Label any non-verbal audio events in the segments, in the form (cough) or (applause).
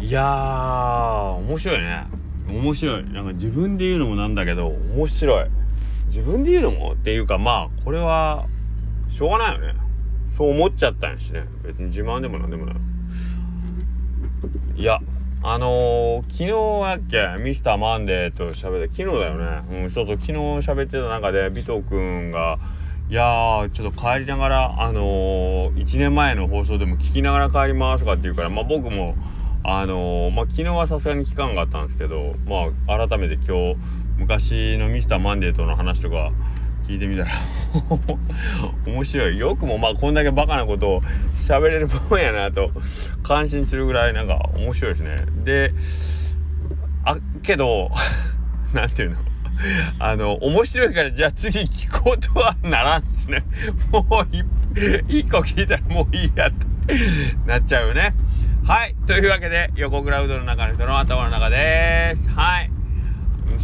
いやー面白いね。面白い。なんか自分で言うのもなんだけど面白い。自分で言うのもっていうかまあこれはしょうがないよね。そう思っちゃったんやしね。別に自慢でもなんでもない。いやあのー、昨日やっけミスターマンデーと喋って昨日だよね。うんそうそう昨日喋ってた中で尾藤君がいやちょっと帰りながらあのー、1年前の放送でも聞きながら帰りますとかって言うからまあ僕もあの、まあ昨日はさすがに期間があったんですけどまあ改めて今日昔のミスターマンデーとの話とか聞いてみたら (laughs) 面白い。よくもまこんだけバカなことを喋れるもんやなと感心するぐらいなんか面白いですね。であけど (laughs) 何ていうの？(laughs) あの面白いからじゃあ次聞こうとはならんすね。もう一個聞いたらもういいやってなっちゃうよね。はい。というわけで横クラウドの中の人の頭の中です。はい。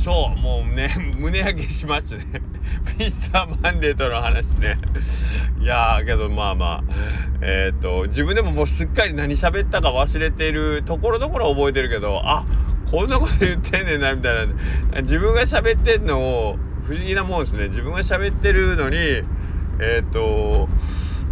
そうもうね (laughs) 胸焼けしますね。(laughs) ミスターマンデーとの話ね。(laughs) いやーけどまあまあえっ、ー、と自分でももうすっかり何喋ったか忘れてるところどころ覚えてるけどあこんなこと言ってんねんなみたいな。自分が喋ってんのを不思議なもんですね。自分が喋ってるのにえっ、ー、と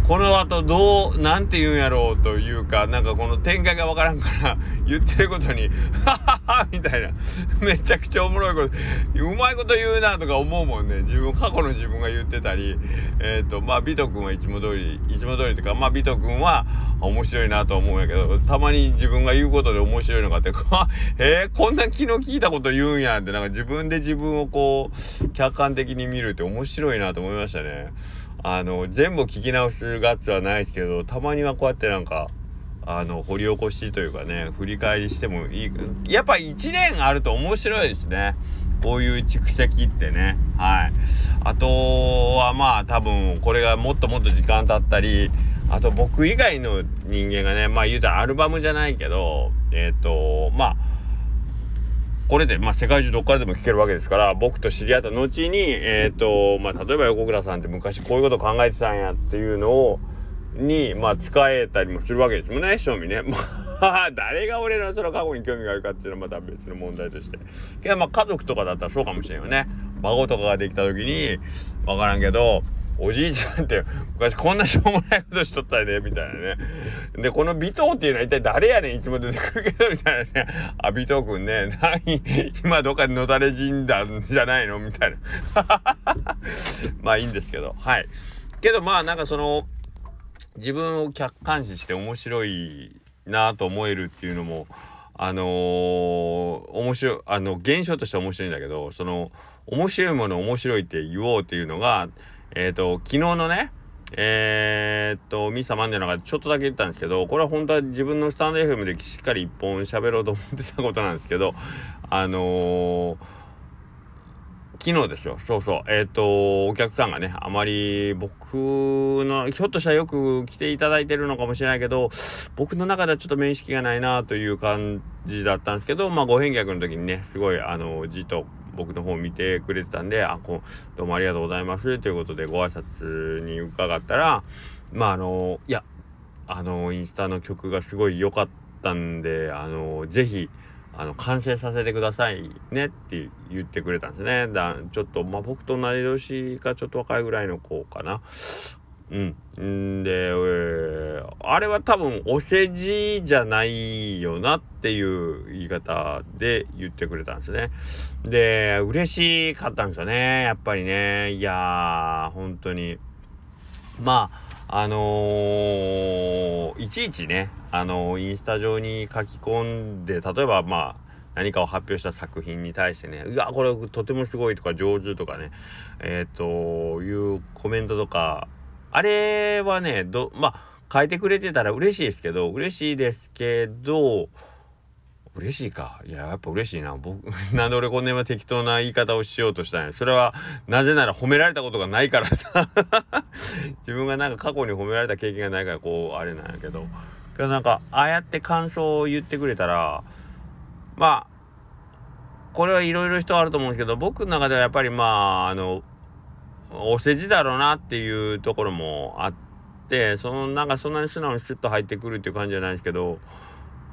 この後どう、なんて言うんやろうというか、なんかこの展開がわからんから、(laughs) 言ってることに、(laughs) はははみたいな、(laughs) めちゃくちゃおもろいこと、うまいこと言うなとか思うもんね。自分、過去の自分が言ってたり、えっ、ー、と、まあ、ビト君はいつも通り、いつも通りというか、まあ、ビト君は面白いなと思うんやけど、たまに自分が言うことで面白いのがあって、えー、こんな昨日聞いたこと言うんやって、なんか自分で自分をこう、客観的に見るって面白いなと思いましたね。あの全部聞き直すガッツはないですけどたまにはこうやってなんかあの掘り起こしというかね振り返りしてもいい。やっぱ1年あると面白いですね。こういう蓄積ってね。はい。あとはまあ多分これがもっともっと時間経ったりあと僕以外の人間がねまあ言うたらアルバムじゃないけどえっ、ー、とまあこれで、まあ、世界中どっからでも聞けるわけですから、僕と知り合った後に、えっ、ー、と、まあ、例えば横倉さんって昔こういうこと考えてたんやっていうのを、に、まあ、使えたりもするわけですもんね、正味ね。(laughs) まあ、誰が俺のその過去に興味があるかっていうのはまた別の問題として。けど、まあ、家族とかだったらそうかもしれんよね。孫とかができた時に、わからんけど、おじいちゃんって昔こんなしょうもないことしとったんで、みたいなね。で、この尾藤っていうのは一体誰やねんいつも出てくるけど、みたいなね。あ、尾藤くんね、何今どっかでのだれ死んだんじゃないの？みたいな。(laughs) まあいいんですけど、はい。けどまあなんかその、自分を客観視して面白いなぁと思えるっていうのも、あのー、面白い、あの、現象として面白いんだけど、その、面白いもの面白いって言おうっていうのが、えっ、ー、と、昨日のね、えー、っと、ミスターマンデーの中でちょっとだけ言ったんですけど、これは本当は自分のスタンド FM でしっかり一本喋ろうと思ってたことなんですけど、あのー、昨日ですよ。そうそう。えっ、と、お客さんがね、あまり僕の、ひょっとしたらよく来ていただいてるのかもしれないけど、僕の中ではちょっと面識がないなという感じだったんですけど、まあ、ご返却の時にね、すごい、あの、じっと僕の方見てくれてたんで、あ、こう、どうもありがとうございます。ということでご挨拶に伺ったら、まああの、いや、あの、インスタの曲がすごい良かったんで、あの、ぜひ、あの、完成させてくださいねって言ってくれたんですね。だちょっと、まあ、僕と同い年かちょっと若いぐらいの子かな。うん。で、えー、あれは多分お世辞じゃないよなっていう言い方で言ってくれたんですね。で、嬉しかったんですよね。やっぱりね。いやー、本当に。まあ、あのー、いちいちね、あのー、インスタ上に書き込んで、例えばまあ、何かを発表した作品に対してね、うわ、これとてもすごいとか上手とかね、えっ、と、いうコメントとか、あれはね、ど、まあ、書いてくれてたら嬉しいですけど、嬉しいですけど、嬉しいか。いや、やっぱ嬉しいな。僕、(laughs) なんで俺こんな今適当な言い方をしようとしたんや。それは、なぜなら褒められたことがないからさ。(laughs) 自分がなんか過去に褒められた経験がないから、こう、あれなんやけど。けどなんか、ああやって感想を言ってくれたら、まあ、これはいろいろ人あると思うんですけど、僕の中ではやっぱりまあ、あの、お世辞だろうなっていうところもあってそのなんかそんなに素直にスッと入ってくるっていう感じじゃないですけど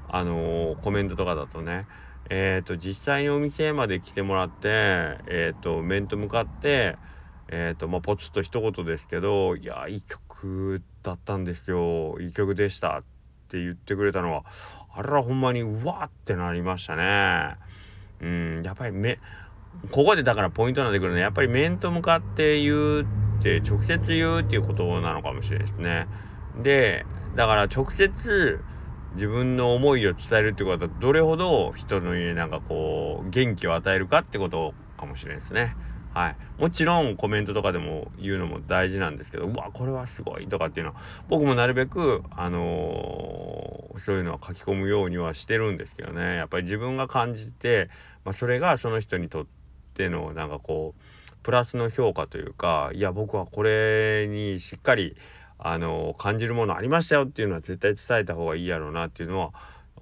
あのコメントとかだとねえっ、と実際にお店まで来てもらってえっ、と面と向かってえっ、とまあポツッと一言ですけど「いやいい曲だったんですよいい曲でした」って言ってくれたのはあらほんまにうわってなりましたね。うんやっぱりめここでだからポイントになってくるのはやっぱり面と向かって言うって直接言うっていうことなのかもしれないですね。でだから直接自分の思いを伝えるってことはどれほど人の家なんかこう元気を与えるかってことかもしれないですね。はい、もちろんコメントとかでも言うのも大事なんですけどうわこれはすごいとかっていうのは僕もなるべく、あのー、そういうのは書き込むようにはしてるんですけどねやっぱり自分が感じて、まあ、それがその人にとっててのなんかこうプラスの評価というかいや僕はこれにしっかり、あの、感じるものありましたよっていうのは絶対伝えた方がいいやろうなっていうのは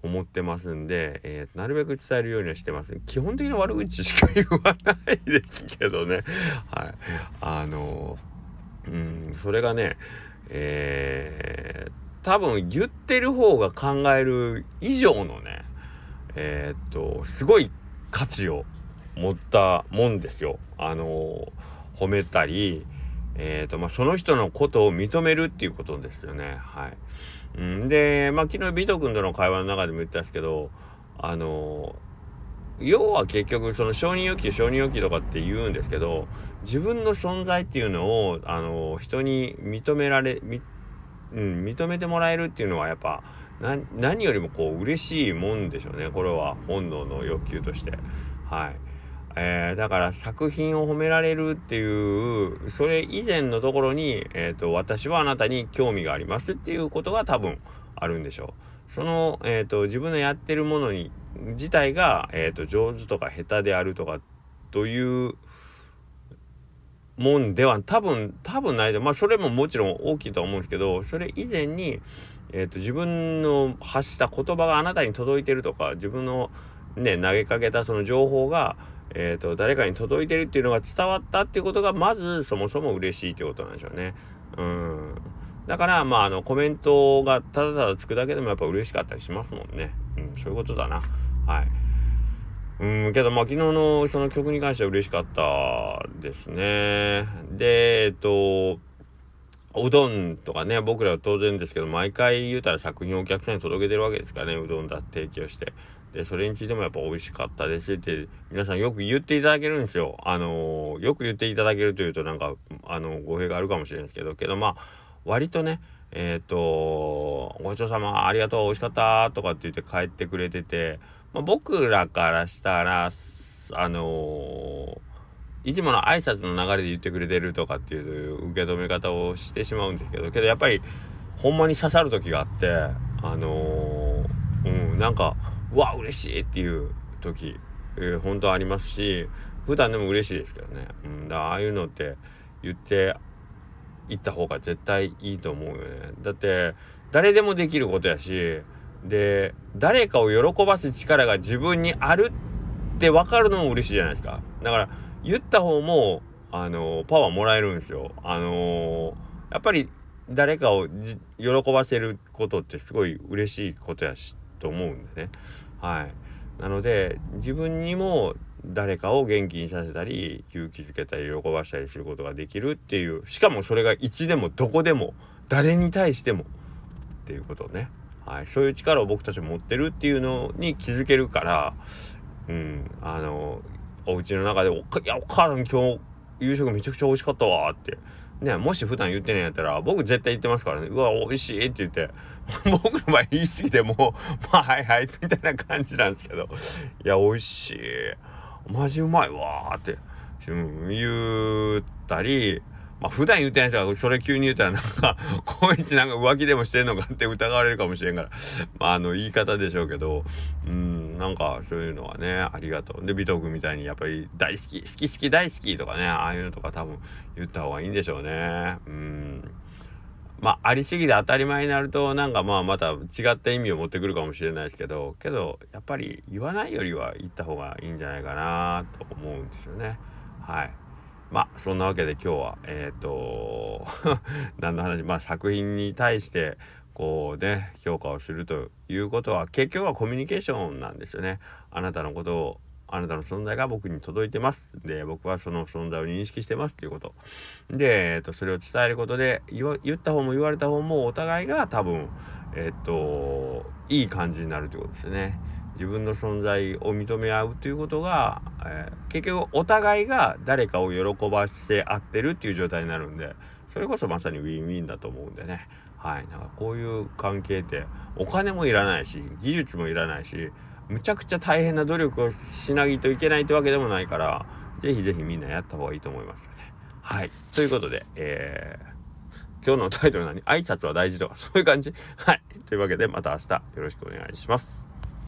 思ってますんで、えー、なるべく伝えるようにはしてます。基本的な悪口しか言わないですけどね。(laughs) はい。あの、うん、それがね、えー、多分言ってる方が考える以上のね、えー、っと、すごい価値を持ったもんですよ。あの、褒めたり、えーとまあ、その人のことを認めるっていうことですよね。はい。うん、で、まあ、昨日ビト君との会話の中でも言ったんですけどあの要は結局その承認欲求承認欲求とかって言うんですけど自分の存在っていうのをあの人に認められ、うん、認めてもらえるっていうのはやっぱ何よりもこう嬉しいもんでしょうねこれは本能の欲求として。はいえー、だから作品を褒められるっていうそれ以前のところに、えーと、私はあなたに興味がありますっていうことが多分あるんでしょう。その、えーと、自分のやってるものに自体が、えーと、上手とか下手であるとかというもんでは多分多分ないでまあそれももちろん大きいとは思うんですけどそれ以前に、えー、と自分の発した言葉があなたに届いてるとか自分のね投げかけたその情報がえーと、誰かに届いてるっていうのが伝わったっていうことがまずそもそも嬉しいってことなんでしょうね。うんだからまああのコメントがただただつくだけでもやっぱ嬉しかったりしますもんね。うん、そういうことだな。はい。うんけどまあ昨日のその曲に関しては嬉しかったですね。でえっとうどんとかね僕らは当然ですけど毎回言うたら作品をお客さんに届けてるわけですからねうどんだって提供して。で、それについてもやっぱ美味しかったですって皆さんよく言っていただけるんですよ。あのー、よく言っていただけるというとなんか、あの、語弊があるかもしれないですけど、けどまあ、割とね、えっ、ー、と、ごちそうさまありがとう、美味しかったとかって言って帰ってくれてて、まあ、僕らからしたら、あの、いつもの挨拶の流れで言ってくれてるとかっていう受け止め方をしてしまうんですけど、けどやっぱり、ほんまに刺さる時があって、あのー、うん、なんか、うわ嬉しいっていう時、えー、本当ありますし普段でも嬉しいですけどね、うん、だああいうのって言っていった方が絶対いいと思うよね。だって誰でもできることやしで誰かを喜ばす力が自分にあるって分かるのも嬉しいじゃないですか。だから言った方もあのパワーもらえるんですよ。あのやっぱり誰かを喜ばせることってすごい嬉しいことやしと思うんでね。はい。なので自分にも誰かを元気にさせたり勇気づけたり喜ばしたりすることができるっていうしかもそれがいつでもどこでも誰に対してもっていうことね、はい、そういう力を僕たち持ってるっていうのに気づけるからうん。あのお家の中で「おいやお母さん今日夕食めちゃくちゃ美味しかったわ」って。ね、もし普段言ってないんやったら、僕絶対言ってますからね、うわ、美味しいって言って、(laughs) 僕の場合言い過ぎてもまあ、はいはい、みたいな感じなんですけど、いや、美味しい。マジうまいわーって、言ったり、まあ普段言ってない人がそれ急に言ったらなんか (laughs) こいつなんか浮気でもしてんのかって疑われるかもしれんからまああの言い方でしょうけどうんなんかそういうのはねありがとう。で美徳みたいにやっぱり大好き好き好き大好きとかねああいうのとか多分言った方がいいんでしょうね。うん。まあありすぎて当たり前になるとなんかまあまた違った意味を持ってくるかもしれないですけどけどやっぱり言わないよりは言った方がいいんじゃないかなと思うんですよね。はい。まあそんなわけで今日はえっ、ー、と何の話まあ作品に対してこうね評価をするということは結局はコミュニケーションなんですよね。あなたのことをあなたの存在が僕に届いてます。で、僕はその存在を認識してますっていうこと。で、えっと、それを伝えることで言った方も言われた方もお互いが多分、えっと、いい感じになるということですよね。自分の存在を認め合うということが、えー、結局お互いが誰かを喜ばせ合ってるっていう状態になるんでそれこそまさにウィンウィンだと思うんでね。はい。なんかこういう関係ってお金もいらないし技術もいらないしむちゃくちゃ大変な努力をしないといけないってわけでもないから是非是非みんなやった方がいいと思いますよね。はい。ということで、えー、今日のタイトル何？挨拶は大事とかそういう感じ？はい。というわけでまた明日よろしくお願いします。